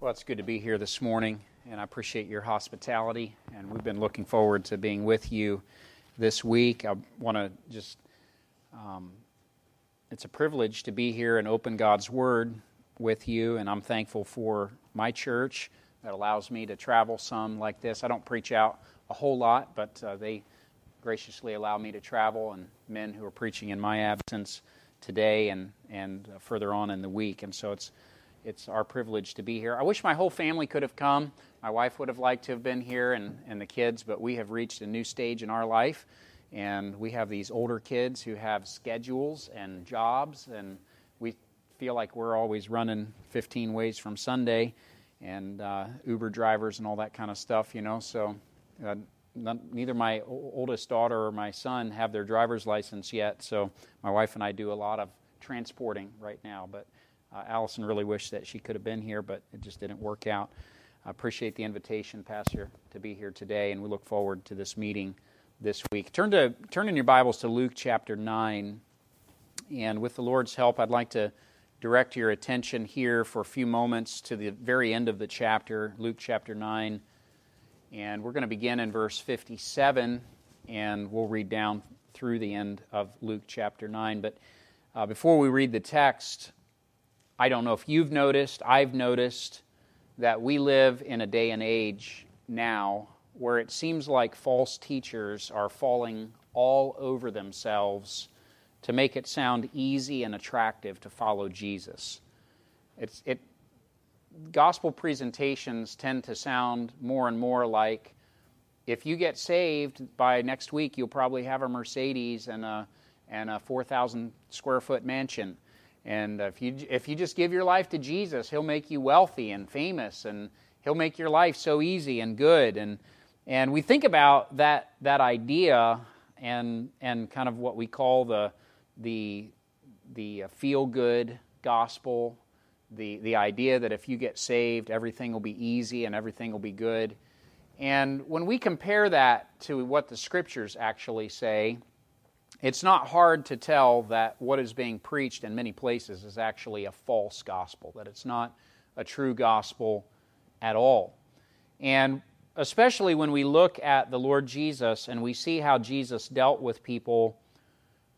Well, it's good to be here this morning, and I appreciate your hospitality. And we've been looking forward to being with you this week. I want to just, um, it's a privilege to be here and open God's Word with you, and I'm thankful for my church that allows me to travel some like this. I don't preach out a whole lot, but uh, they graciously allow me to travel, and men who are preaching in my absence today and, and uh, further on in the week. And so it's it's our privilege to be here. I wish my whole family could have come. My wife would have liked to have been here and, and the kids, but we have reached a new stage in our life. And we have these older kids who have schedules and jobs, and we feel like we're always running 15 ways from Sunday and uh, Uber drivers and all that kind of stuff, you know. So uh, neither my oldest daughter or my son have their driver's license yet, so my wife and I do a lot of transporting right now. But uh, Allison really wished that she could have been here, but it just didn't work out. I appreciate the invitation, Pastor, to be here today, and we look forward to this meeting this week. Turn to turn in your Bibles to Luke chapter nine, and with the Lord's help, I'd like to direct your attention here for a few moments to the very end of the chapter, Luke chapter nine, and we're going to begin in verse fifty-seven, and we'll read down through the end of Luke chapter nine. But uh, before we read the text, I don't know if you've noticed, I've noticed that we live in a day and age now where it seems like false teachers are falling all over themselves to make it sound easy and attractive to follow Jesus. It's, it, gospel presentations tend to sound more and more like if you get saved by next week, you'll probably have a Mercedes and a, and a 4,000 square foot mansion. And if you, if you just give your life to Jesus, He'll make you wealthy and famous, and He'll make your life so easy and good. And, and we think about that, that idea and, and kind of what we call the, the, the uh, feel good gospel, the, the idea that if you get saved, everything will be easy and everything will be good. And when we compare that to what the scriptures actually say, it's not hard to tell that what is being preached in many places is actually a false gospel, that it's not a true gospel at all. And especially when we look at the Lord Jesus and we see how Jesus dealt with people,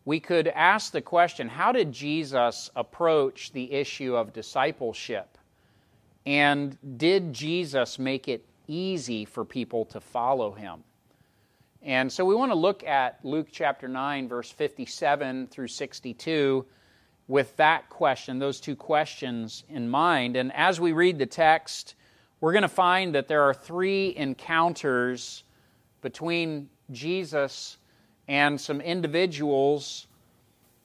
we could ask the question how did Jesus approach the issue of discipleship? And did Jesus make it easy for people to follow him? And so we want to look at Luke chapter 9, verse 57 through 62, with that question, those two questions in mind. And as we read the text, we're going to find that there are three encounters between Jesus and some individuals.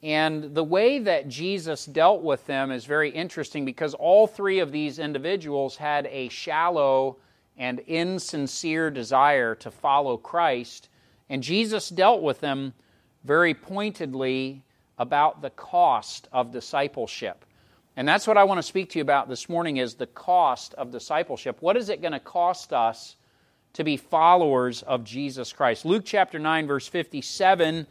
And the way that Jesus dealt with them is very interesting because all three of these individuals had a shallow and insincere desire to follow Christ. And Jesus dealt with them very pointedly about the cost of discipleship. And that's what I want to speak to you about this morning is the cost of discipleship. What is it going to cost us to be followers of Jesus Christ? Luke chapter 9 verse 57,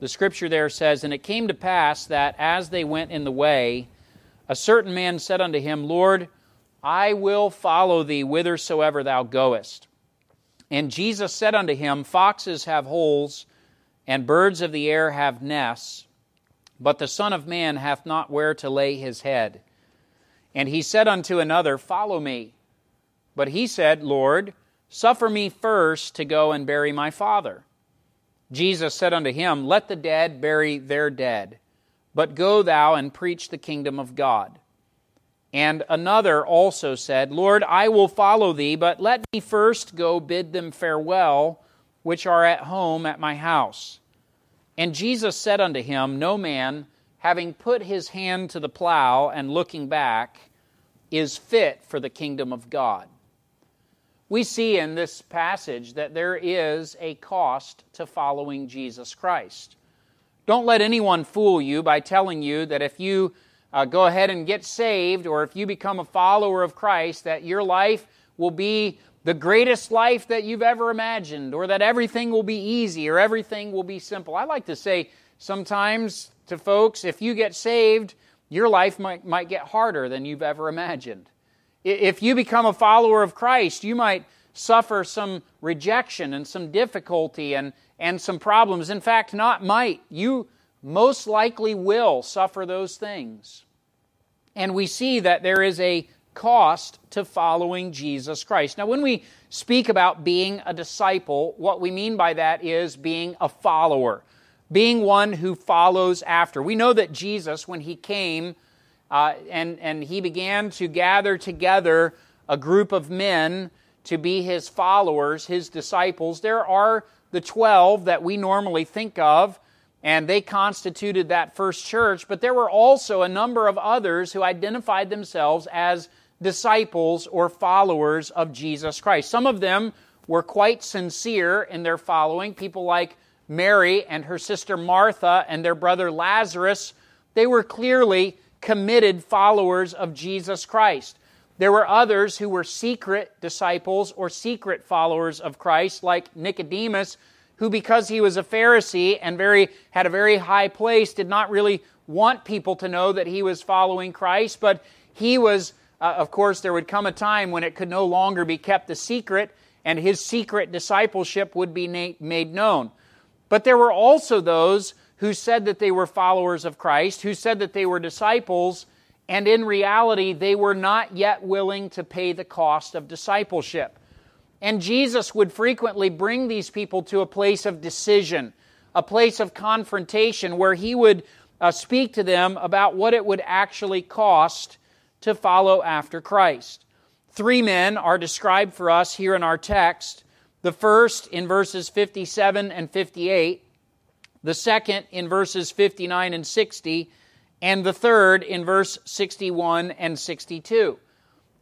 the scripture there says, "And it came to pass that as they went in the way, a certain man said unto him, Lord, I will follow thee whithersoever thou goest. And Jesus said unto him, Foxes have holes, and birds of the air have nests, but the Son of Man hath not where to lay his head. And he said unto another, Follow me. But he said, Lord, suffer me first to go and bury my father. Jesus said unto him, Let the dead bury their dead, but go thou and preach the kingdom of God. And another also said, Lord, I will follow thee, but let me first go bid them farewell, which are at home at my house. And Jesus said unto him, No man, having put his hand to the plow and looking back, is fit for the kingdom of God. We see in this passage that there is a cost to following Jesus Christ. Don't let anyone fool you by telling you that if you uh, go ahead and get saved, or if you become a follower of Christ, that your life will be the greatest life that you've ever imagined, or that everything will be easy, or everything will be simple. I like to say sometimes to folks, if you get saved, your life might, might get harder than you've ever imagined. If you become a follower of Christ, you might suffer some rejection and some difficulty and, and some problems. In fact, not might. You most likely will suffer those things. And we see that there is a cost to following Jesus Christ. Now, when we speak about being a disciple, what we mean by that is being a follower, being one who follows after. We know that Jesus, when he came uh, and, and he began to gather together a group of men to be his followers, his disciples, there are the 12 that we normally think of and they constituted that first church, but there were also a number of others who identified themselves as disciples or followers of Jesus Christ. Some of them were quite sincere in their following, people like Mary and her sister Martha and their brother Lazarus. They were clearly committed followers of Jesus Christ. There were others who were secret disciples or secret followers of Christ, like Nicodemus, who, because he was a Pharisee and very, had a very high place, did not really want people to know that he was following Christ, but he was, uh, of course, there would come a time when it could no longer be kept a secret, and his secret discipleship would be na- made known. But there were also those who said that they were followers of Christ, who said that they were disciples, and in reality, they were not yet willing to pay the cost of discipleship. And Jesus would frequently bring these people to a place of decision, a place of confrontation, where he would uh, speak to them about what it would actually cost to follow after Christ. Three men are described for us here in our text. The first in verses 57 and 58, the second in verses 59 and 60, and the third in verse 61 and 62.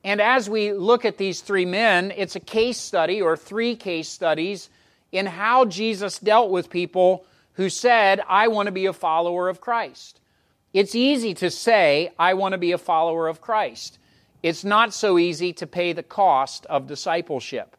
And as we look at these three men, it's a case study or three case studies in how Jesus dealt with people who said, I want to be a follower of Christ. It's easy to say, I want to be a follower of Christ. It's not so easy to pay the cost of discipleship.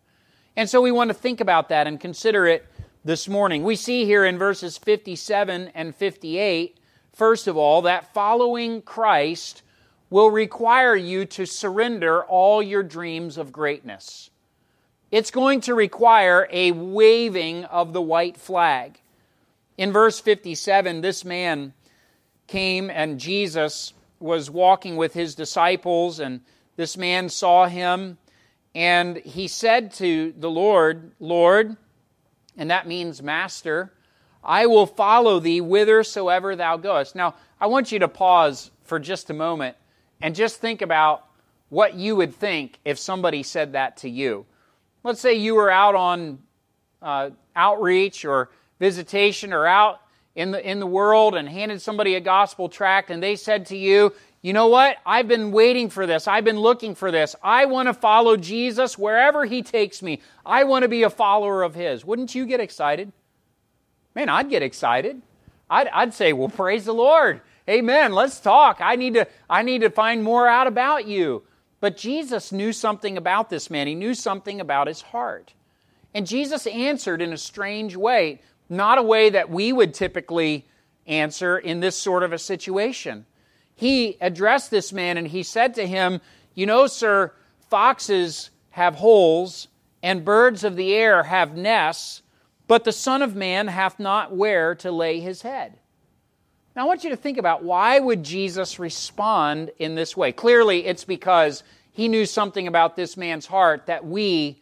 And so we want to think about that and consider it this morning. We see here in verses 57 and 58, first of all, that following Christ will require you to surrender all your dreams of greatness. It's going to require a waving of the white flag. In verse 57, this man came and Jesus was walking with his disciples, and this man saw him, and he said to the Lord, Lord, and that means master, I will follow thee whithersoever thou goest. Now, I want you to pause for just a moment and just think about what you would think if somebody said that to you. Let's say you were out on uh, outreach or visitation or out in the, in the world and handed somebody a gospel tract and they said to you, you know what? I've been waiting for this. I've been looking for this. I want to follow Jesus wherever he takes me. I want to be a follower of his. Wouldn't you get excited? Man, I'd get excited. I'd, I'd say, well, praise the Lord. Amen. Let's talk. I need to I need to find more out about you. But Jesus knew something about this man. He knew something about his heart. And Jesus answered in a strange way, not a way that we would typically answer in this sort of a situation. He addressed this man and he said to him, You know, sir, foxes have holes and birds of the air have nests, but the Son of Man hath not where to lay his head. Now I want you to think about why would Jesus respond in this way? Clearly it's because he knew something about this man's heart that we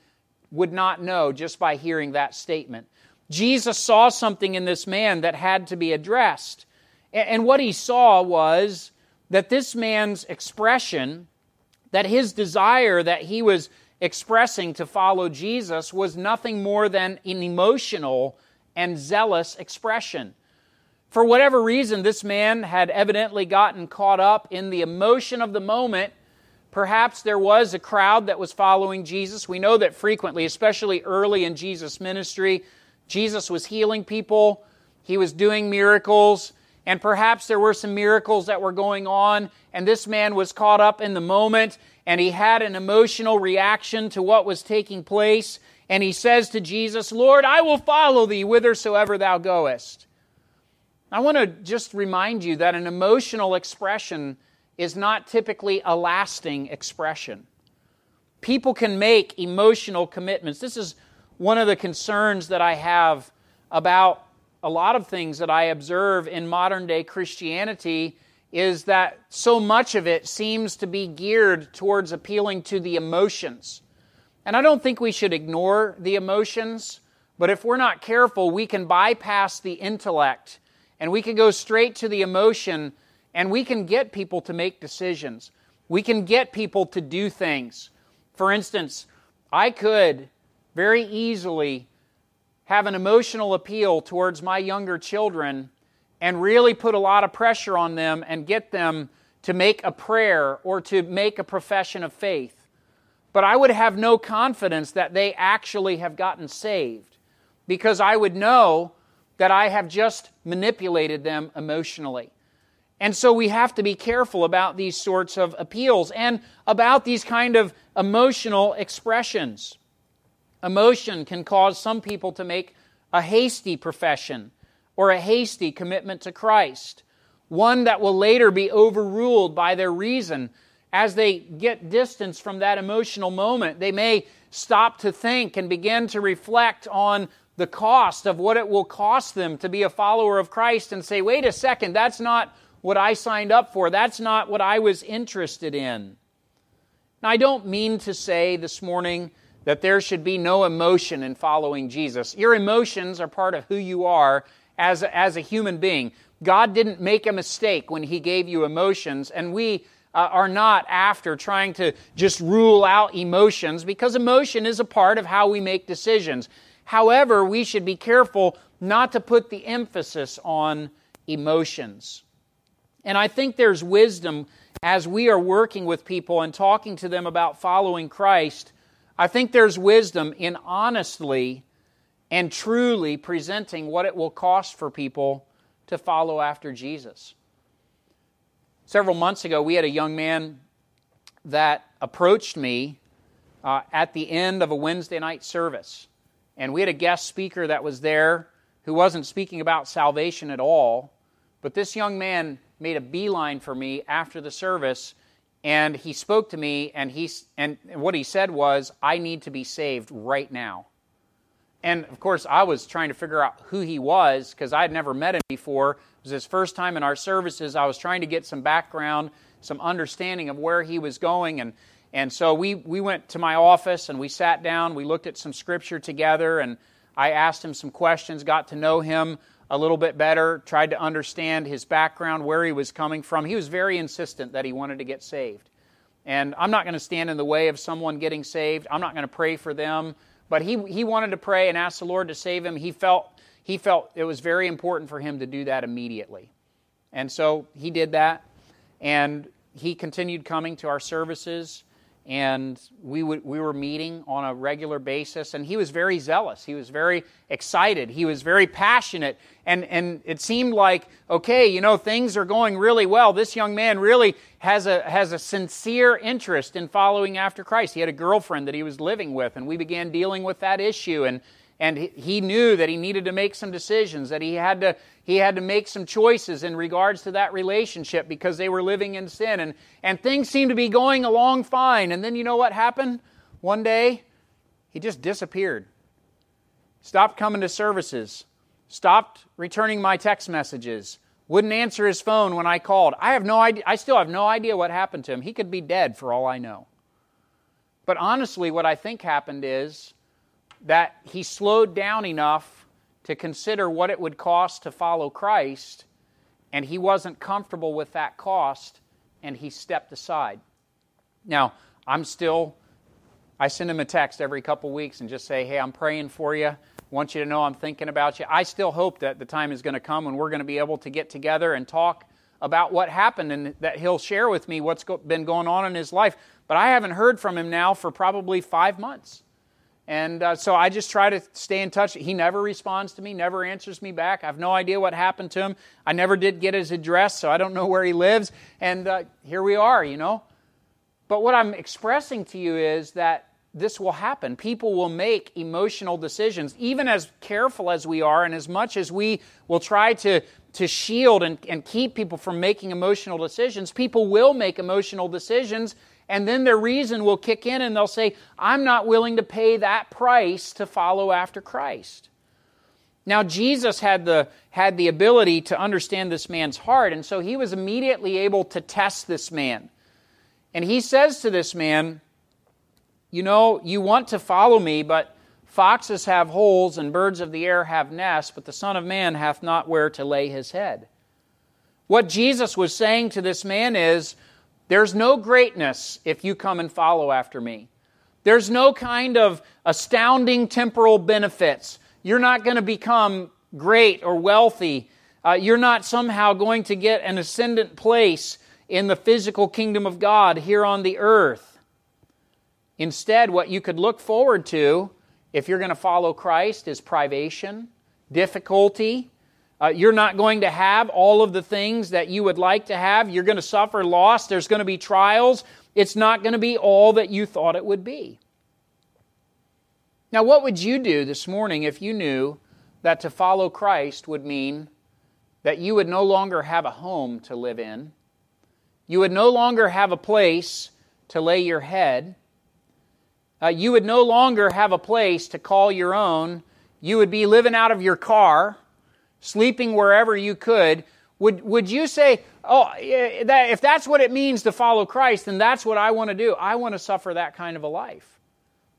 would not know just by hearing that statement. Jesus saw something in this man that had to be addressed. And what he saw was that this man's expression, that his desire that he was expressing to follow Jesus was nothing more than an emotional and zealous expression. For whatever reason, this man had evidently gotten caught up in the emotion of the moment. Perhaps there was a crowd that was following Jesus. We know that frequently, especially early in Jesus' ministry, Jesus was healing people, he was doing miracles, and perhaps there were some miracles that were going on, and this man was caught up in the moment, and he had an emotional reaction to what was taking place, and he says to Jesus, Lord, I will follow thee whithersoever thou goest. I want to just remind you that an emotional expression is not typically a lasting expression. people can make emotional commitments. This is one of the concerns that I have about a lot of things that I observe in modern day Christianity is that so much of it seems to be geared towards appealing to the emotions. And I don't think we should ignore the emotions, but if we're not careful, we can bypass the intellect and we can go straight to the emotion and we can get people to make decisions. We can get people to do things. For instance, I could very easily have an emotional appeal towards my younger children and really put a lot of pressure on them and get them to make a prayer or to make a profession of faith. But I would have no confidence that they actually have gotten saved because I would know that I have just manipulated them emotionally. And so we have to be careful about these sorts of appeals and about these kind of emotional expressions. Emotion can cause some people to make a hasty profession or a hasty commitment to Christ, one that will later be overruled by their reason. As they get distance from that emotional moment, they may stop to think and begin to reflect on the cost of what it will cost them to be a follower of Christ and say, wait a second, that's not what I signed up for. That's not what I was interested in. Now, I don't mean to say this morning that there should be no emotion in following Jesus. Your emotions are part of who you are as a, as a human being. God didn't make a mistake when He gave you emotions, and we uh, are not after trying to just rule out emotions because emotion is a part of how we make decisions. However, we should be careful not to put the emphasis on emotions. And I think there's wisdom as we are working with people and talking to them about following Christ. I think there's wisdom in honestly and truly presenting what it will cost for people to follow after Jesus. Several months ago, we had a young man that approached me uh, at the end of a Wednesday night service. And we had a guest speaker that was there who wasn't speaking about salvation at all. But this young man made a beeline for me after the service and he spoke to me and he and what he said was i need to be saved right now and of course i was trying to figure out who he was because i had never met him before it was his first time in our services i was trying to get some background some understanding of where he was going and and so we we went to my office and we sat down we looked at some scripture together and i asked him some questions got to know him a little bit better, tried to understand his background, where he was coming from. He was very insistent that he wanted to get saved. And I'm not going to stand in the way of someone getting saved. I'm not going to pray for them. But he, he wanted to pray and ask the Lord to save him. He felt, he felt it was very important for him to do that immediately. And so he did that. And he continued coming to our services and we, would, we were meeting on a regular basis and he was very zealous. He was very excited. He was very passionate. And, and it seemed like okay you know things are going really well. This young man really has a, has a sincere interest in following after christ. He had a girlfriend that he was living with and we began dealing with that issue. And, and he knew that he needed to make some decisions that he had to he had to make some choices in regards to that relationship because they were living in sin. And, and things seemed to be going along fine. And then you know what happened? One day he just disappeared. Stopped coming to services. Stopped returning my text messages. Wouldn't answer his phone when i called. I have no idea i still have no idea what happened to him. He could be dead for all i know. But honestly what i think happened is that he slowed down enough to consider what it would cost to follow Christ, and he wasn't comfortable with that cost, and he stepped aside. Now, I'm still, I send him a text every couple weeks and just say, hey, I'm praying for you. Want you to know I'm thinking about you. I still hope that the time is going to come when we're going to be able to get together and talk about what happened and that he'll share with me what's been going on in his life. But I haven't heard from him now for probably five months. And uh, so I just try to stay in touch. He never responds to me, never answers me back. I have no idea what happened to him. I never did get his address, so I don't know where he lives. And uh, here we are, you know. But what I'm expressing to you is that this will happen. People will make emotional decisions, even as careful as we are, and as much as we will try to, to shield and, and keep people from making emotional decisions, people will make emotional decisions and then their reason will kick in and they'll say, I'm not willing to pay that price to follow after Christ. Now, Jesus had the, had the ability to understand this man's heart, and so he was immediately able to test this man. And he says to this man, You know, you want to follow me, but foxes have holes and birds of the air have nests, but the Son of Man hath not where to lay his head. What Jesus was saying to this man is, There's no greatness if you come and follow after me. There's no kind of astounding temporal benefits. You're not going to become great or wealthy. Uh, you're not somehow going to get an ascendant place in the physical kingdom of God here on the earth. Instead, what you could look forward to if you're going to follow Christ is privation, difficulty. Uh, you're not going to have all of the things that you would like to have. You're going to suffer loss. There's going to be trials. It's not going to be all that you thought it would be. Now, what would you do this morning if you knew that to follow Christ would mean that you would no longer have a home to live in? You would no longer have a place to lay your head. Uh, you would no longer have a place to call your own. You would be living out of your car, sleeping wherever you could. Would, would you say, oh, if that's what it means to follow Christ, then that's what I want to do? I want to suffer that kind of a life.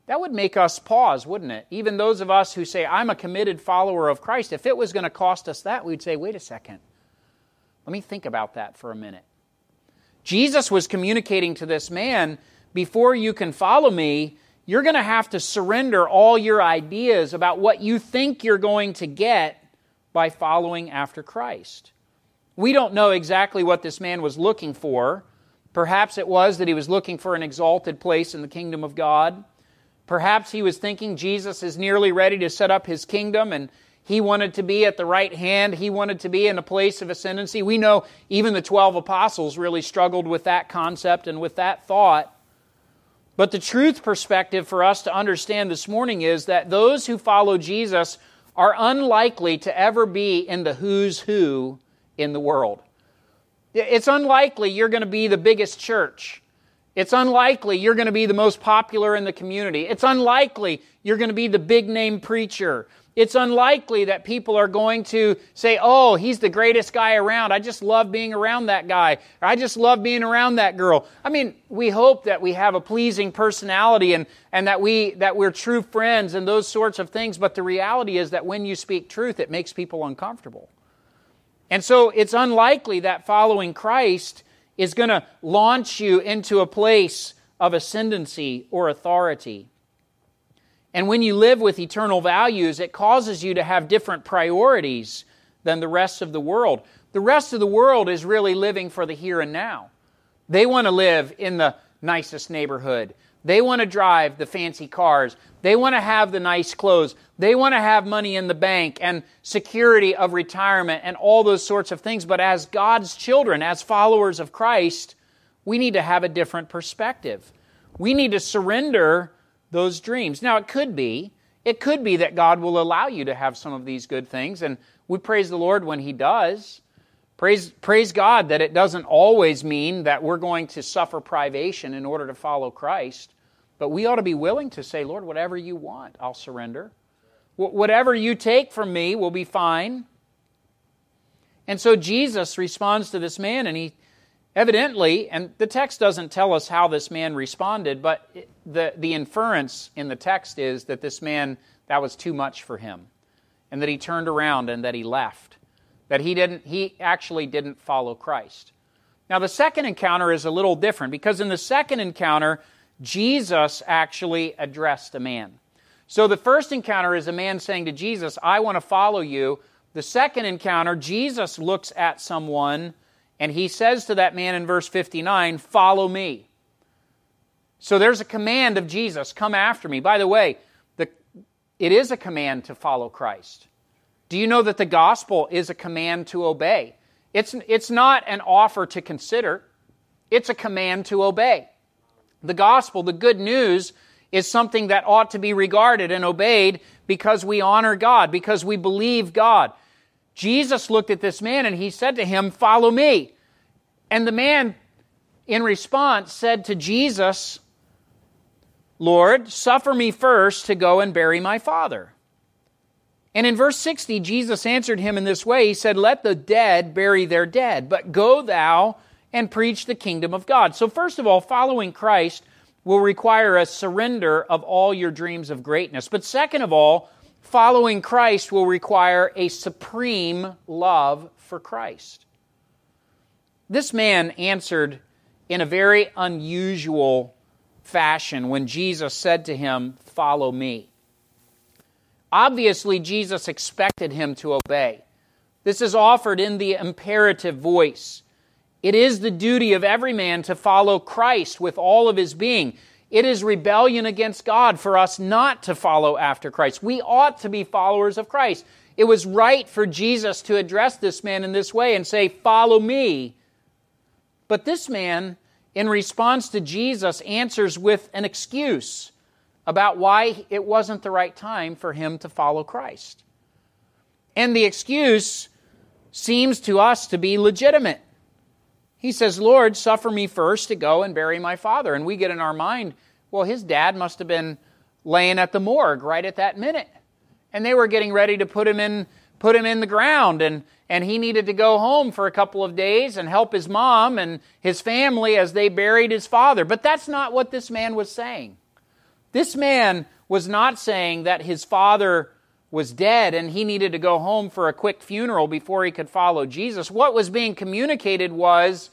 That would make us pause, wouldn't it? Even those of us who say, I'm a committed follower of Christ, if it was going to cost us that, we'd say, wait a second. Let me think about that for a minute. Jesus was communicating to this man before you can follow me, you're going to have to surrender all your ideas about what you think you're going to get by following after Christ. We don't know exactly what this man was looking for. Perhaps it was that he was looking for an exalted place in the kingdom of God. Perhaps he was thinking Jesus is nearly ready to set up his kingdom and he wanted to be at the right hand. He wanted to be in a place of ascendancy. We know even the 12 apostles really struggled with that concept and with that thought. But the truth perspective for us to understand this morning is that those who follow Jesus are unlikely to ever be in the who's who in the world. It's unlikely you're going to be the biggest church. It's unlikely you're going to be the most popular in the community. It's unlikely you're going to be the big name preacher it's unlikely that people are going to say, Oh, he's the greatest guy around. I just love being around that guy. Or, I just love being around that girl. I mean, we hope that we have a pleasing personality and, and that, we, that we're true friends and those sorts of things. But the reality is that when you speak truth, it makes people uncomfortable. And so it's unlikely that following Christ is going to launch you into a place of ascendancy or authority. And when you live with eternal values, it causes you to have different priorities than the rest of the world. The rest of the world is really living for the here and now. They want to live in the nicest neighborhood. They want to drive the fancy cars. They want to have the nice clothes. They want to have money in the bank and security of retirement and all those sorts of things. But as God's children, as followers of Christ, we need to have a different perspective. We need to surrender those dreams. Now, it could be, it could be that God will allow you to have some of these good things, and we praise the Lord when He does. Praise, praise God that it doesn't always mean that we're going to suffer privation in order to follow Christ, but we ought to be willing to say, Lord, whatever you want, I'll surrender. Whatever you take from me will be fine. And so Jesus responds to this man, and he Evidently, and the text doesn't tell us how this man responded, but the, the inference in the text is that this man, that was too much for him, and that he turned around and that he left. That he didn't, he actually didn't follow Christ. Now, the second encounter is a little different because in the second encounter, Jesus actually addressed a man. So the first encounter is a man saying to Jesus, I want to follow you. The second encounter, Jesus looks at someone and he says to that man in verse 59, Follow me. So there's a command of Jesus come after me. By the way, the, it is a command to follow Christ. Do you know that the gospel is a command to obey? It's, it's not an offer to consider, it's a command to obey. The gospel, the good news, is something that ought to be regarded and obeyed because we honor God, because we believe God. Jesus looked at this man and he said to him, Follow me. And the man, in response, said to Jesus, Lord, suffer me first to go and bury my father. And in verse 60, Jesus answered him in this way He said, Let the dead bury their dead, but go thou and preach the kingdom of God. So, first of all, following Christ will require a surrender of all your dreams of greatness. But second of all, following Christ will require a supreme love for Christ. This man answered in a very unusual fashion when Jesus said to him, Follow me. Obviously, Jesus expected him to obey. This is offered in the imperative voice. It is the duty of every man to follow Christ with all of his being. It is rebellion against God for us not to follow after Christ. We ought to be followers of Christ. It was right for Jesus to address this man in this way and say, Follow me. But this man, in response to Jesus, answers with an excuse about why it wasn't the right time for him to follow Christ. And the excuse seems to us to be legitimate. He says, Lord, suffer me first to go and bury my father. And we get in our mind, well, his dad must have been laying at the morgue right at that minute. And they were getting ready to put him in put him in the ground and and he needed to go home for a couple of days and help his mom and his family as they buried his father. But that's not what this man was saying. This man was not saying that his father was dead and he needed to go home for a quick funeral before he could follow Jesus. What was being communicated was,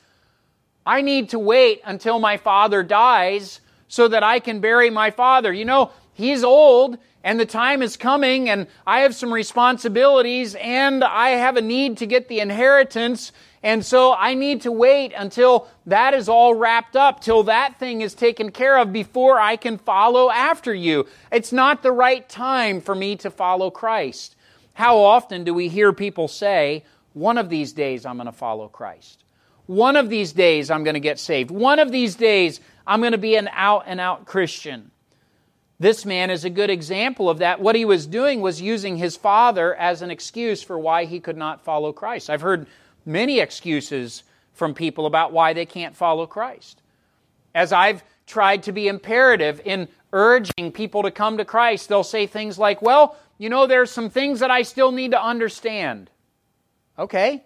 I need to wait until my father dies so that I can bury my father. You know, he's old and the time is coming and I have some responsibilities and I have a need to get the inheritance and so I need to wait until that is all wrapped up, till that thing is taken care of before I can follow after you. It's not the right time for me to follow Christ. How often do we hear people say, one of these days I'm going to follow Christ? One of these days I'm going to get saved. One of these days I'm going to be an out and out Christian. This man is a good example of that. What he was doing was using his father as an excuse for why he could not follow Christ. I've heard many excuses from people about why they can't follow Christ. As I've tried to be imperative in urging people to come to Christ, they'll say things like, Well, you know, there's some things that I still need to understand. Okay.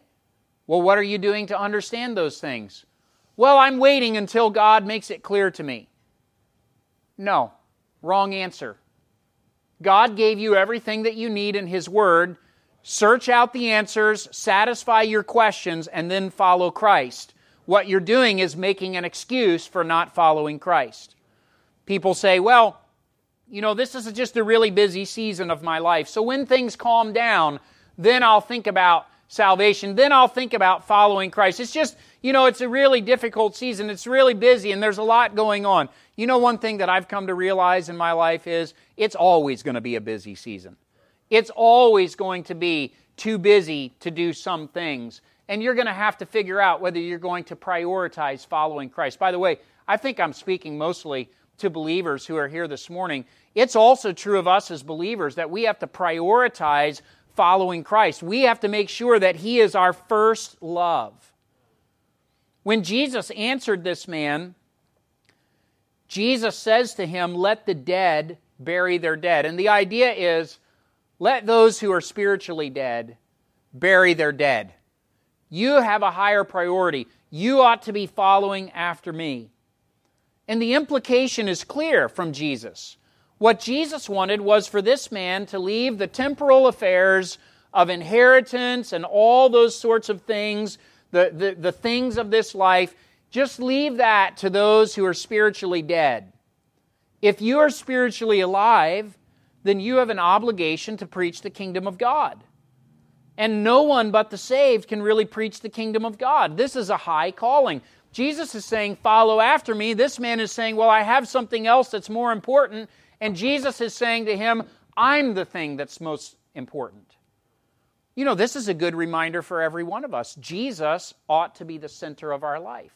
Well, what are you doing to understand those things? Well, I'm waiting until God makes it clear to me. No, wrong answer. God gave you everything that you need in His Word Search out the answers, satisfy your questions, and then follow Christ. What you're doing is making an excuse for not following Christ. People say, well, you know, this is just a really busy season of my life. So when things calm down, then I'll think about salvation. Then I'll think about following Christ. It's just, you know, it's a really difficult season. It's really busy and there's a lot going on. You know, one thing that I've come to realize in my life is it's always going to be a busy season. It's always going to be too busy to do some things. And you're going to have to figure out whether you're going to prioritize following Christ. By the way, I think I'm speaking mostly to believers who are here this morning. It's also true of us as believers that we have to prioritize following Christ. We have to make sure that He is our first love. When Jesus answered this man, Jesus says to him, Let the dead bury their dead. And the idea is let those who are spiritually dead bury their dead. You have a higher priority. You ought to be following after me. And the implication is clear from Jesus. What Jesus wanted was for this man to leave the temporal affairs of inheritance and all those sorts of things, the, the, the things of this life, just leave that to those who are spiritually dead. If you are spiritually alive, then you have an obligation to preach the kingdom of God. And no one but the saved can really preach the kingdom of God. This is a high calling. Jesus is saying, Follow after me. This man is saying, Well, I have something else that's more important. And Jesus is saying to him, I'm the thing that's most important. You know, this is a good reminder for every one of us. Jesus ought to be the center of our life.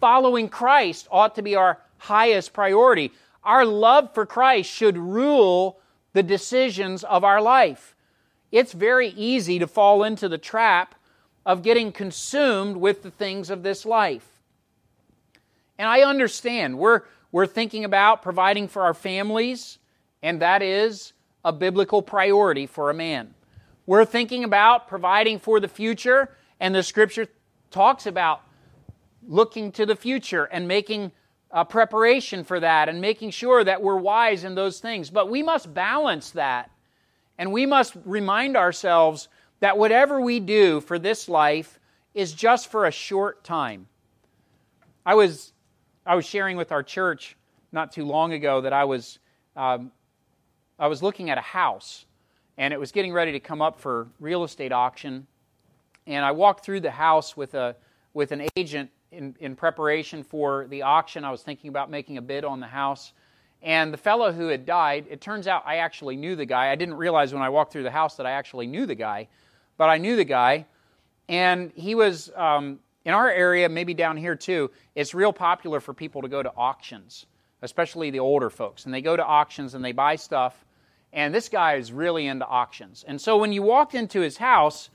Following Christ ought to be our highest priority. Our love for Christ should rule the decisions of our life. It's very easy to fall into the trap of getting consumed with the things of this life. And I understand. We're, we're thinking about providing for our families, and that is a biblical priority for a man. We're thinking about providing for the future, and the scripture talks about looking to the future and making a preparation for that and making sure that we're wise in those things. But we must balance that. And we must remind ourselves that whatever we do for this life is just for a short time. I was, I was sharing with our church not too long ago that I was, um, I was looking at a house and it was getting ready to come up for real estate auction. And I walked through the house with, a, with an agent in, in preparation for the auction. I was thinking about making a bid on the house. And the fellow who had died, it turns out I actually knew the guy. I didn't realize when I walked through the house that I actually knew the guy, but I knew the guy. And he was, um, in our area, maybe down here too, it's real popular for people to go to auctions, especially the older folks. And they go to auctions and they buy stuff. And this guy is really into auctions. And so when you walked into his house,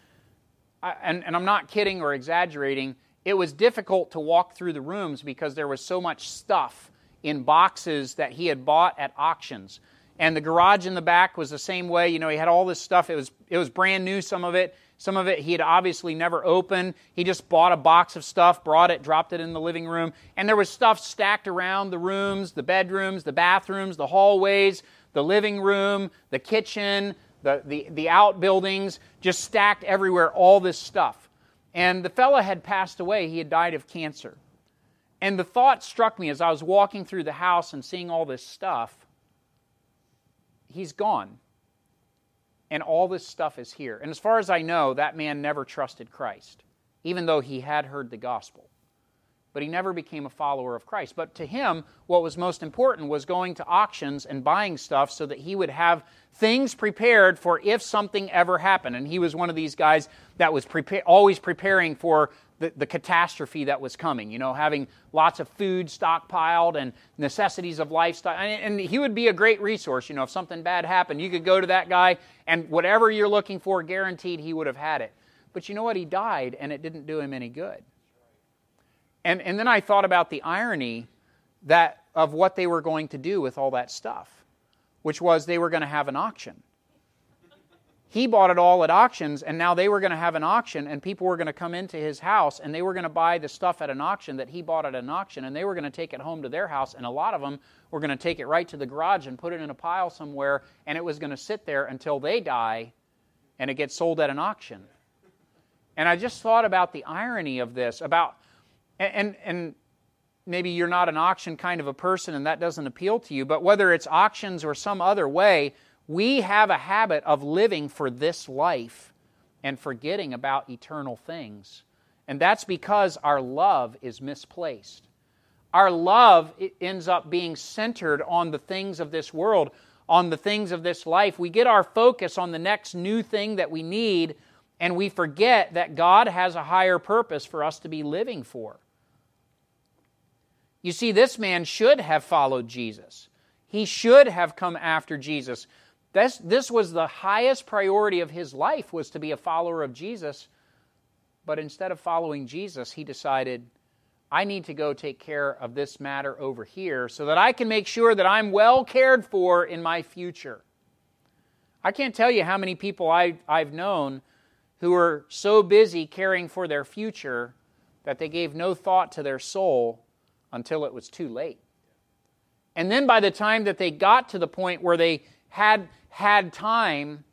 I, and, and I'm not kidding or exaggerating, it was difficult to walk through the rooms because there was so much stuff in boxes that he had bought at auctions. And the garage in the back was the same way. You know, he had all this stuff. It was it was brand new, some of it. Some of it he had obviously never opened. He just bought a box of stuff, brought it, dropped it in the living room, and there was stuff stacked around the rooms, the bedrooms, the bathrooms, the hallways, the living room, the kitchen, the, the, the outbuildings, just stacked everywhere, all this stuff. And the fellow had passed away. He had died of cancer. And the thought struck me as I was walking through the house and seeing all this stuff he's gone. And all this stuff is here. And as far as I know, that man never trusted Christ, even though he had heard the gospel but he never became a follower of Christ. But to him, what was most important was going to auctions and buying stuff so that he would have things prepared for if something ever happened. And he was one of these guys that was always preparing for the, the catastrophe that was coming, you know, having lots of food stockpiled and necessities of lifestyle. And, and he would be a great resource, you know, if something bad happened, you could go to that guy and whatever you're looking for, guaranteed he would have had it. But you know what? He died and it didn't do him any good. And, and then I thought about the irony that of what they were going to do with all that stuff, which was they were going to have an auction. He bought it all at auctions, and now they were going to have an auction, and people were going to come into his house, and they were going to buy the stuff at an auction that he bought at an auction, and they were going to take it home to their house, and a lot of them were going to take it right to the garage and put it in a pile somewhere, and it was going to sit there until they die, and it gets sold at an auction. And I just thought about the irony of this, about and, and, maybe you're not an auction kind of a person and that doesn't appeal to you, but whether it's auctions or some other way, we have a habit of living for this life and forgetting about eternal things. And that's because our love is misplaced. Our love ends up being centered on the things of this world, on the things of this life. We get our focus on the next new thing that we need, and we forget that God has a higher purpose for us to be living for. You see, this man should have followed Jesus. He should have come after Jesus. This, this was the highest priority of his life was to be a follower of Jesus. But instead of following Jesus, he decided, I need to go take care of this matter over here so that I can make sure that I'm well cared for in my future. I can't tell you how many people I, I've known who are so busy caring for their future that they gave no thought to their soul until it was too late. And then by the time that they got to the point where they had had time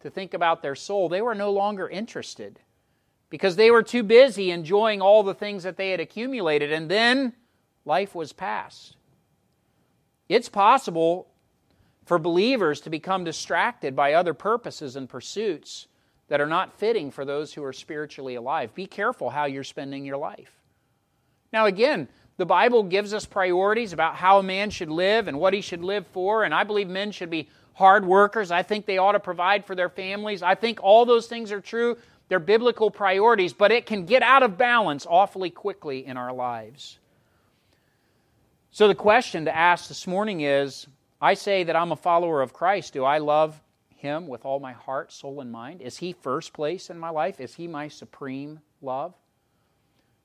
to think about their soul, they were no longer interested because they were too busy enjoying all the things that they had accumulated, and then life was past. It's possible for believers to become distracted by other purposes and pursuits that are not fitting for those who are spiritually alive. Be careful how you're spending your life. Now, again, the Bible gives us priorities about how a man should live and what he should live for, and I believe men should be hard workers. I think they ought to provide for their families. I think all those things are true. They're biblical priorities, but it can get out of balance awfully quickly in our lives. So, the question to ask this morning is I say that I'm a follower of Christ. Do I love him with all my heart, soul, and mind? Is he first place in my life? Is he my supreme love?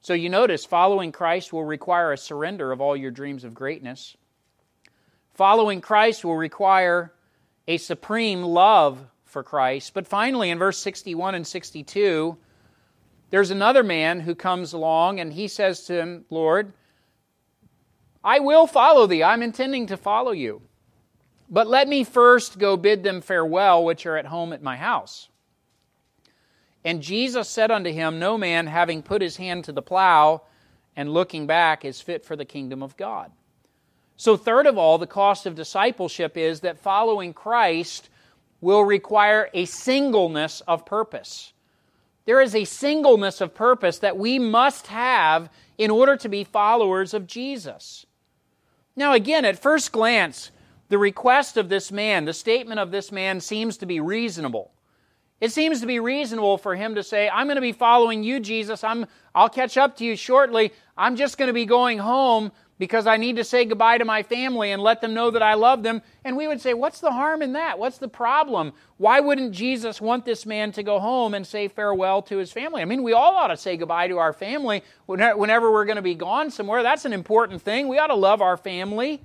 So you notice following Christ will require a surrender of all your dreams of greatness. Following Christ will require a supreme love for Christ. But finally, in verse 61 and 62, there's another man who comes along and he says to him, Lord, I will follow thee. I'm intending to follow you. But let me first go bid them farewell, which are at home at my house. And Jesus said unto him, No man, having put his hand to the plow and looking back, is fit for the kingdom of God. So, third of all, the cost of discipleship is that following Christ will require a singleness of purpose. There is a singleness of purpose that we must have in order to be followers of Jesus. Now, again, at first glance, the request of this man, the statement of this man, seems to be reasonable. It seems to be reasonable for him to say, I'm going to be following you, Jesus. I'm, I'll catch up to you shortly. I'm just going to be going home because I need to say goodbye to my family and let them know that I love them. And we would say, What's the harm in that? What's the problem? Why wouldn't Jesus want this man to go home and say farewell to his family? I mean, we all ought to say goodbye to our family whenever we're going to be gone somewhere. That's an important thing. We ought to love our family.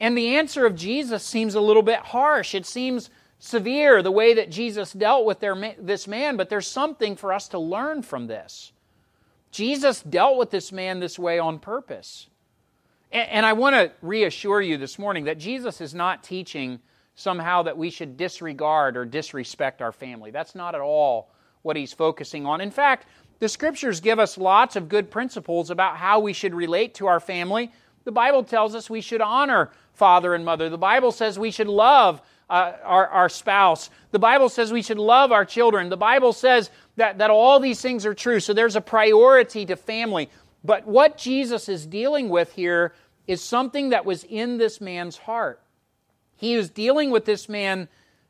And the answer of Jesus seems a little bit harsh. It seems severe the way that Jesus dealt with their, this man, but there's something for us to learn from this. Jesus dealt with this man this way on purpose. And, and I want to reassure you this morning that Jesus is not teaching somehow that we should disregard or disrespect our family. That's not at all what he's focusing on. In fact, the scriptures give us lots of good principles about how we should relate to our family. The Bible tells us we should honor father and mother. The Bible says we should love uh, our, our spouse. The Bible says we should love our children. The Bible says that, that all these things are true. So there's a priority to family. But what Jesus is dealing with here is something that was in this man's heart. He is dealing with this man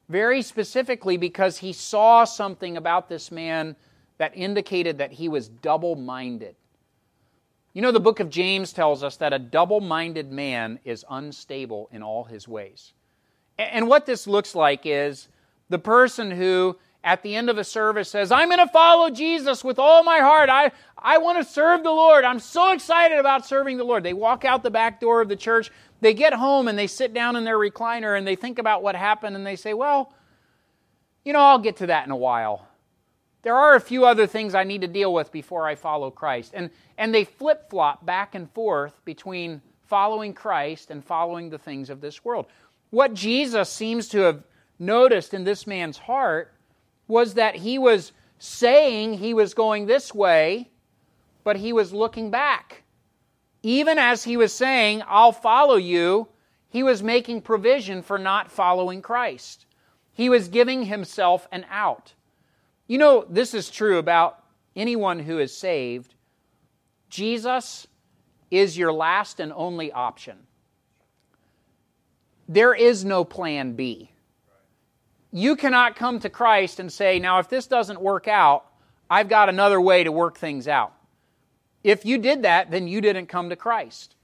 very specifically because he saw something about this man that indicated that he was double minded. You know, the book of James tells us that a double minded man is unstable in all his ways. And what this looks like is the person who, at the end of a service, says, I'm going to follow Jesus with all my heart. I, I want to serve the Lord. I'm so excited about serving the Lord. They walk out the back door of the church. They get home and they sit down in their recliner and they think about what happened and they say, Well, you know, I'll get to that in a while. There are a few other things I need to deal with before I follow Christ. And, and they flip flop back and forth between following Christ and following the things of this world. What Jesus seems to have noticed in this man's heart was that he was saying he was going this way, but he was looking back. Even as he was saying, I'll follow you, he was making provision for not following Christ. He was giving himself an out. You know, this is true about anyone who is saved. Jesus is your last and only option there is no plan B. You cannot come to Christ and say, now, if this doesn't work out, I've got another way to work things out. If you did that, then you didn't come to Christ.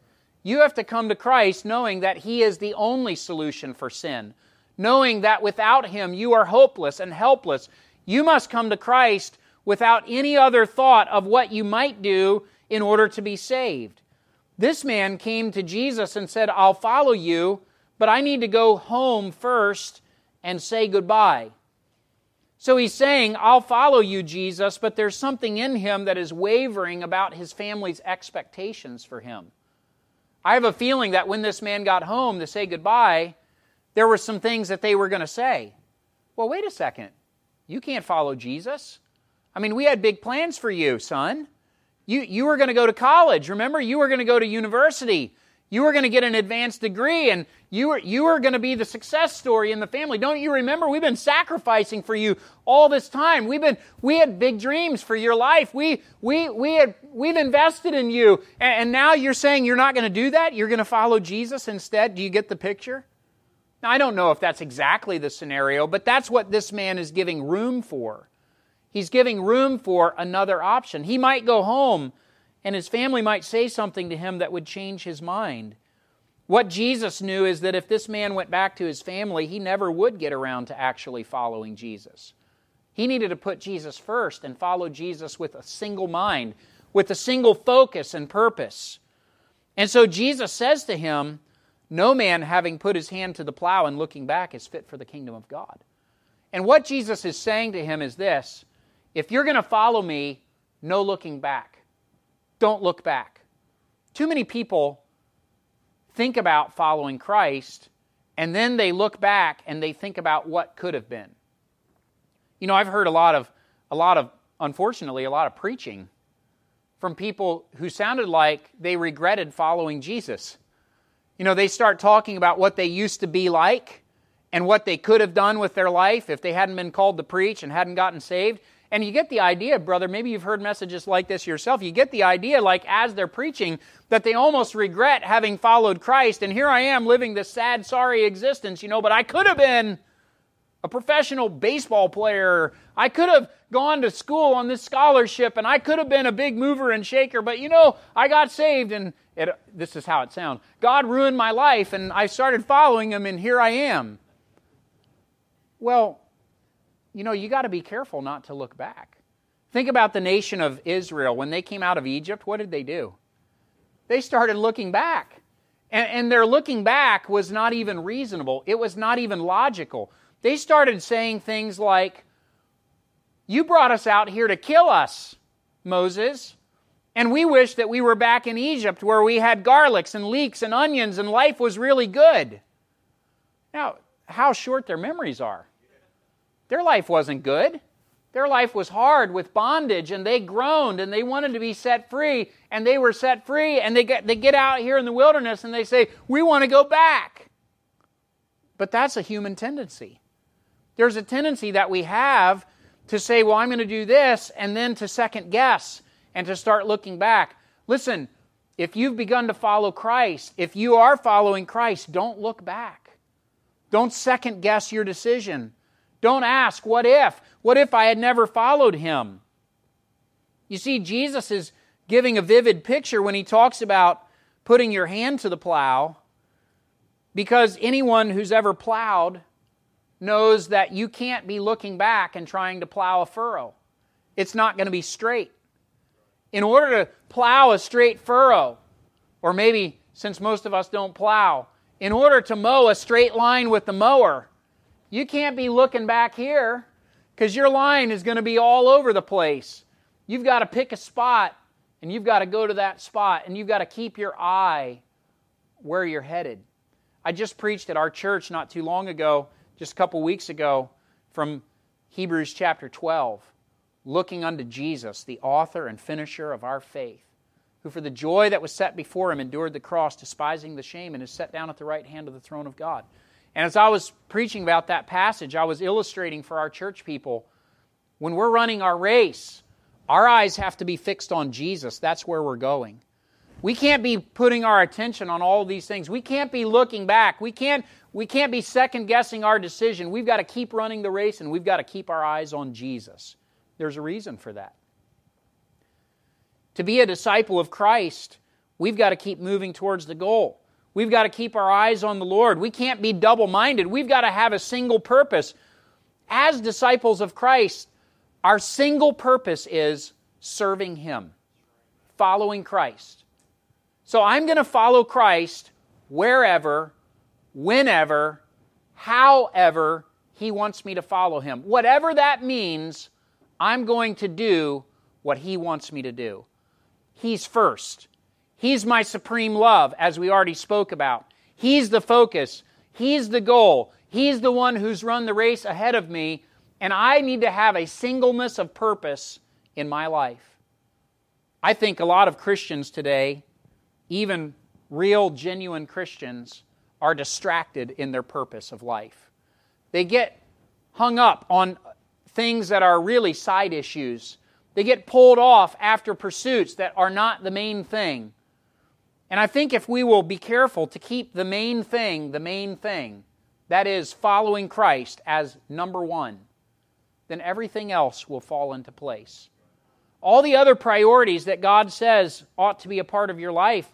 You have to come to Christ knowing that He is the only solution for sin, knowing that without Him you are hopeless and helpless. You must come to Christ without any other thought of what you might do in order to be saved. This man came to Jesus and said, I'll follow you but I need to go home first and say goodbye. So he's saying, I'll follow you, Jesus, but there's something in him that is wavering about his family's expectations for him. I have a feeling that when this man got home to say goodbye, there were some things that they were going to say. Well, wait a second. You can't follow Jesus. I mean, we had big plans for you, son. You, you were going to go to college. Remember, you were going to go to university. You were going to get an advanced degree and you were, you were going to be the success story in the family. Don't you remember? We've been sacrificing for you all this time. We've been, we had big dreams for your life. We, we, we had, we've invested in you. And, and now you're saying you're not going to do that? You're going to follow Jesus instead? Do you get the picture? Now, I don't know if that's exactly the scenario, but that's what this man is giving room for. He's giving room for another option. He might go home and his family might say something to him that would change his mind. What Jesus knew is that if this man went back to his family, he never would get around to actually following Jesus. He needed to put Jesus first and follow Jesus with a single mind, with a single focus and purpose. And so Jesus says to him, No man having put his hand to the plow and looking back is fit for the kingdom of God. And what Jesus is saying to him is this if you're going to follow me, no looking back. Don't look back. Too many people think about following Christ and then they look back and they think about what could have been. You know, I've heard a lot of a lot of unfortunately a lot of preaching from people who sounded like they regretted following Jesus. You know, they start talking about what they used to be like and what they could have done with their life if they hadn't been called to preach and hadn't gotten saved. And you get the idea, brother, maybe you've heard messages like this yourself. You get the idea, like as they're preaching, that they almost regret having followed Christ. And here I am living this sad, sorry existence, you know, but I could have been a professional baseball player. I could have gone to school on this scholarship and I could have been a big mover and shaker, but you know, I got saved and it, this is how it sounds. God ruined my life and I started following him and here I am. Well, you know, you got to be careful not to look back. Think about the nation of Israel. When they came out of Egypt, what did they do? They started looking back. And, and their looking back was not even reasonable, it was not even logical. They started saying things like, You brought us out here to kill us, Moses. And we wish that we were back in Egypt where we had garlics and leeks and onions and life was really good. Now, how short their memories are. Their life wasn't good. Their life was hard with bondage, and they groaned and they wanted to be set free, and they were set free, and they get, they get out here in the wilderness and they say, We want to go back. But that's a human tendency. There's a tendency that we have to say, Well, I'm going to do this, and then to second guess and to start looking back. Listen, if you've begun to follow Christ, if you are following Christ, don't look back. Don't second guess your decision. Don't ask, what if? What if I had never followed him? You see, Jesus is giving a vivid picture when he talks about putting your hand to the plow, because anyone who's ever plowed knows that you can't be looking back and trying to plow a furrow. It's not going to be straight. In order to plow a straight furrow, or maybe since most of us don't plow, in order to mow a straight line with the mower, you can't be looking back here because your line is going to be all over the place. You've got to pick a spot and you've got to go to that spot and you've got to keep your eye where you're headed. I just preached at our church not too long ago, just a couple weeks ago, from Hebrews chapter 12, looking unto Jesus, the author and finisher of our faith, who for the joy that was set before him endured the cross, despising the shame, and is set down at the right hand of the throne of God. And as I was preaching about that passage, I was illustrating for our church people when we're running our race, our eyes have to be fixed on Jesus. That's where we're going. We can't be putting our attention on all these things. We can't be looking back. We can't, we can't be second guessing our decision. We've got to keep running the race and we've got to keep our eyes on Jesus. There's a reason for that. To be a disciple of Christ, we've got to keep moving towards the goal. We've got to keep our eyes on the Lord. We can't be double minded. We've got to have a single purpose. As disciples of Christ, our single purpose is serving Him, following Christ. So I'm going to follow Christ wherever, whenever, however He wants me to follow Him. Whatever that means, I'm going to do what He wants me to do. He's first. He's my supreme love, as we already spoke about. He's the focus. He's the goal. He's the one who's run the race ahead of me, and I need to have a singleness of purpose in my life. I think a lot of Christians today, even real, genuine Christians, are distracted in their purpose of life. They get hung up on things that are really side issues. They get pulled off after pursuits that are not the main thing. And I think if we will be careful to keep the main thing the main thing, that is, following Christ as number one, then everything else will fall into place. All the other priorities that God says ought to be a part of your life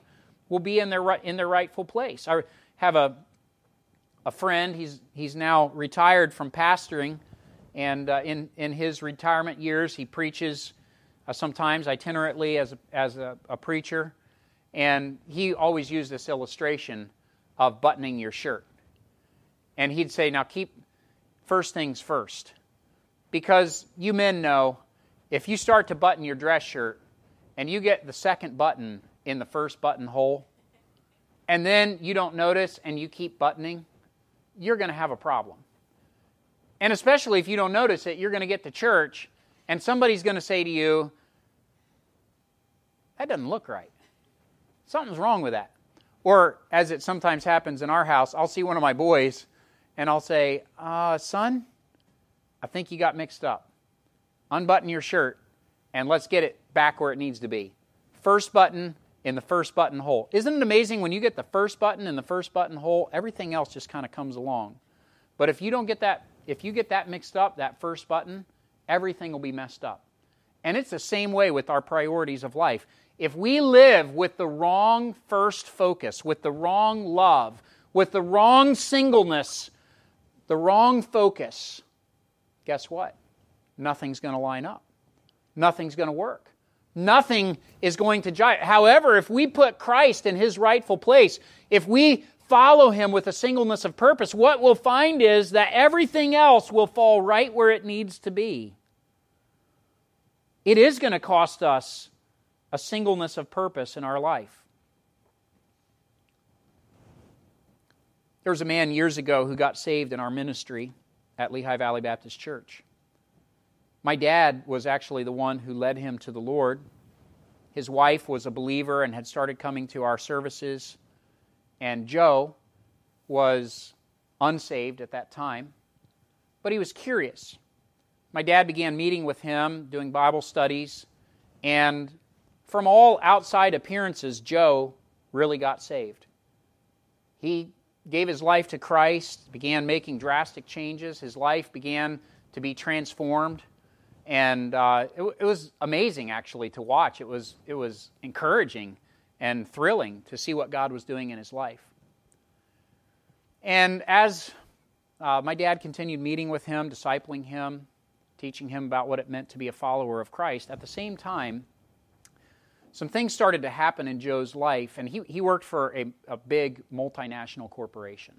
will be in their, in their rightful place. I have a, a friend, he's, he's now retired from pastoring, and uh, in, in his retirement years, he preaches uh, sometimes itinerantly as, a, as a, a preacher, and he always used this illustration of buttoning your shirt. And he'd say, Now keep first things first. Because you men know if you start to button your dress shirt and you get the second button in the first buttonhole, and then you don't notice and you keep buttoning, you're going to have a problem. And especially if you don't notice it, you're going to get to church and somebody's going to say to you, That doesn't look right. Something's wrong with that. Or, as it sometimes happens in our house, I'll see one of my boys and I'll say, uh, Son, I think you got mixed up. Unbutton your shirt and let's get it back where it needs to be. First button in the first button hole. Isn't it amazing when you get the first button in the first button hole, everything else just kind of comes along. But if you don't get that if you get that mixed up, that first button, everything will be messed up. And it's the same way with our priorities of life. If we live with the wrong first focus, with the wrong love, with the wrong singleness, the wrong focus, guess what? Nothing's going to line up. Nothing's going to work. Nothing is going to jive. However, if we put Christ in his rightful place, if we follow him with a singleness of purpose, what we'll find is that everything else will fall right where it needs to be. It is going to cost us a singleness of purpose in our life. There was a man years ago who got saved in our ministry at Lehigh Valley Baptist Church. My dad was actually the one who led him to the Lord. His wife was a believer and had started coming to our services. And Joe was unsaved at that time, but he was curious. My dad began meeting with him, doing Bible studies, and from all outside appearances, Joe really got saved. He gave his life to Christ, began making drastic changes. His life began to be transformed and uh, it, it, was amazing actually to watch. It was it was encouraging and thrilling to see what God was doing in his life. And as uh, my dad continued meeting with him, discipling him, teaching him about what it meant to be a follower of Christ, at the same time, some things started to happen in Joe's life, and he, he worked for a, a big multinational corporation.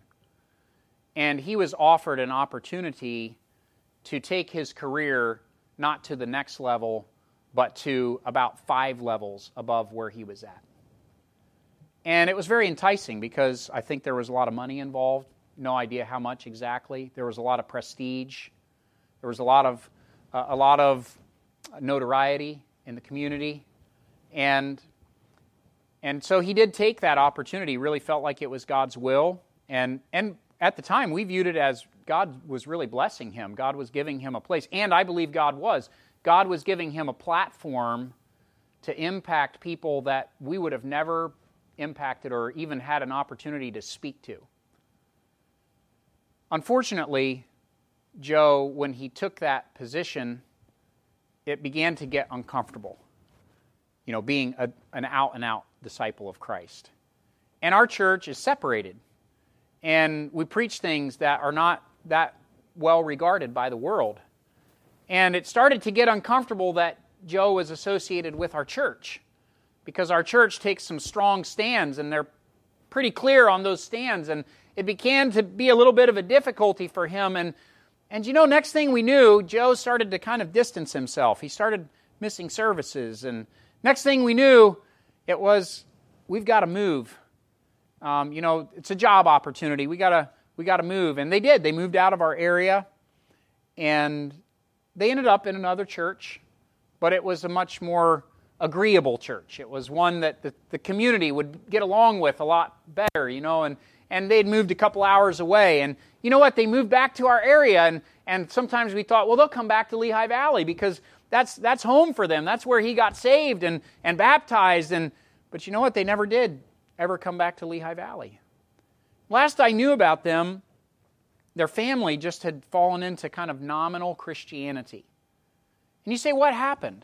And he was offered an opportunity to take his career not to the next level, but to about five levels above where he was at. And it was very enticing because I think there was a lot of money involved. No idea how much exactly. There was a lot of prestige. There was a lot of uh, a lot of notoriety in the community, and and so he did take that opportunity. Really felt like it was God's will, and and at the time we viewed it as God was really blessing him. God was giving him a place. And I believe God was. God was giving him a platform to impact people that we would have never impacted or even had an opportunity to speak to. Unfortunately, Joe, when he took that position, it began to get uncomfortable, you know, being a, an out and out disciple of Christ. And our church is separated. And we preach things that are not that well regarded by the world. And it started to get uncomfortable that Joe was associated with our church because our church takes some strong stands and they're pretty clear on those stands. And it began to be a little bit of a difficulty for him. And, and you know, next thing we knew, Joe started to kind of distance himself. He started missing services. And next thing we knew, it was, we've got to move. Um, you know, it's a job opportunity. We got to we got to move. And they did. They moved out of our area and they ended up in another church, but it was a much more agreeable church. It was one that the, the community would get along with a lot better, you know, and, and they'd moved a couple hours away. And you know what? They moved back to our area, and, and sometimes we thought, well, they'll come back to Lehigh Valley because that's, that's home for them. That's where he got saved and, and baptized. And, but you know what? They never did ever come back to Lehigh Valley. Last I knew about them, their family just had fallen into kind of nominal Christianity. And you say, what happened?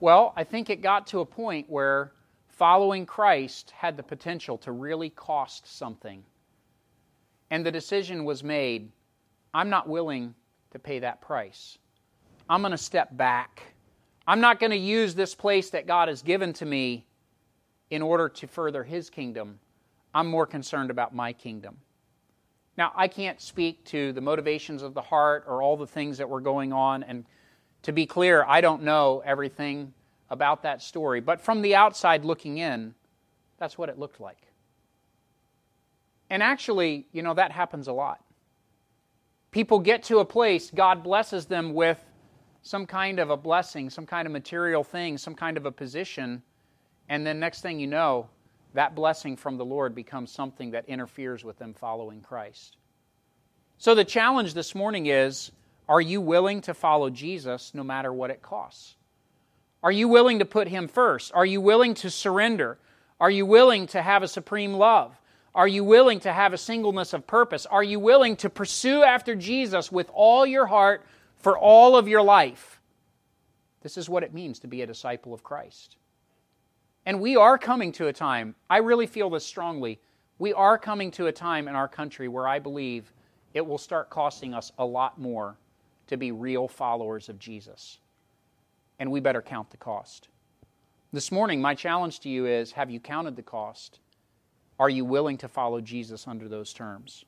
Well, I think it got to a point where following Christ had the potential to really cost something. And the decision was made I'm not willing to pay that price. I'm going to step back. I'm not going to use this place that God has given to me in order to further His kingdom. I'm more concerned about my kingdom. Now, I can't speak to the motivations of the heart or all the things that were going on. And to be clear, I don't know everything about that story. But from the outside looking in, that's what it looked like. And actually, you know, that happens a lot. People get to a place, God blesses them with some kind of a blessing, some kind of material thing, some kind of a position, and then next thing you know, that blessing from the Lord becomes something that interferes with them following Christ. So the challenge this morning is are you willing to follow Jesus no matter what it costs? Are you willing to put Him first? Are you willing to surrender? Are you willing to have a supreme love? Are you willing to have a singleness of purpose? Are you willing to pursue after Jesus with all your heart for all of your life? This is what it means to be a disciple of Christ. And we are coming to a time, I really feel this strongly. We are coming to a time in our country where I believe it will start costing us a lot more to be real followers of Jesus. And we better count the cost. This morning, my challenge to you is have you counted the cost? Are you willing to follow Jesus under those terms?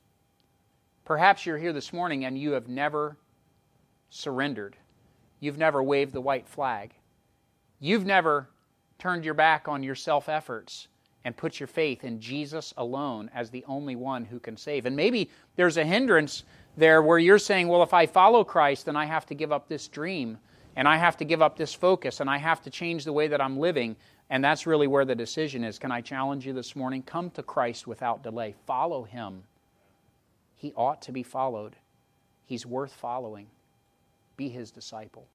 Perhaps you're here this morning and you have never surrendered. You've never waved the white flag. You've never turned your back on your self efforts and put your faith in Jesus alone as the only one who can save. And maybe there's a hindrance there where you're saying, well, if I follow Christ, then I have to give up this dream and I have to give up this focus and I have to change the way that I'm living. And that's really where the decision is. Can I challenge you this morning? Come to Christ without delay. Follow him. He ought to be followed, he's worth following. Be his disciple.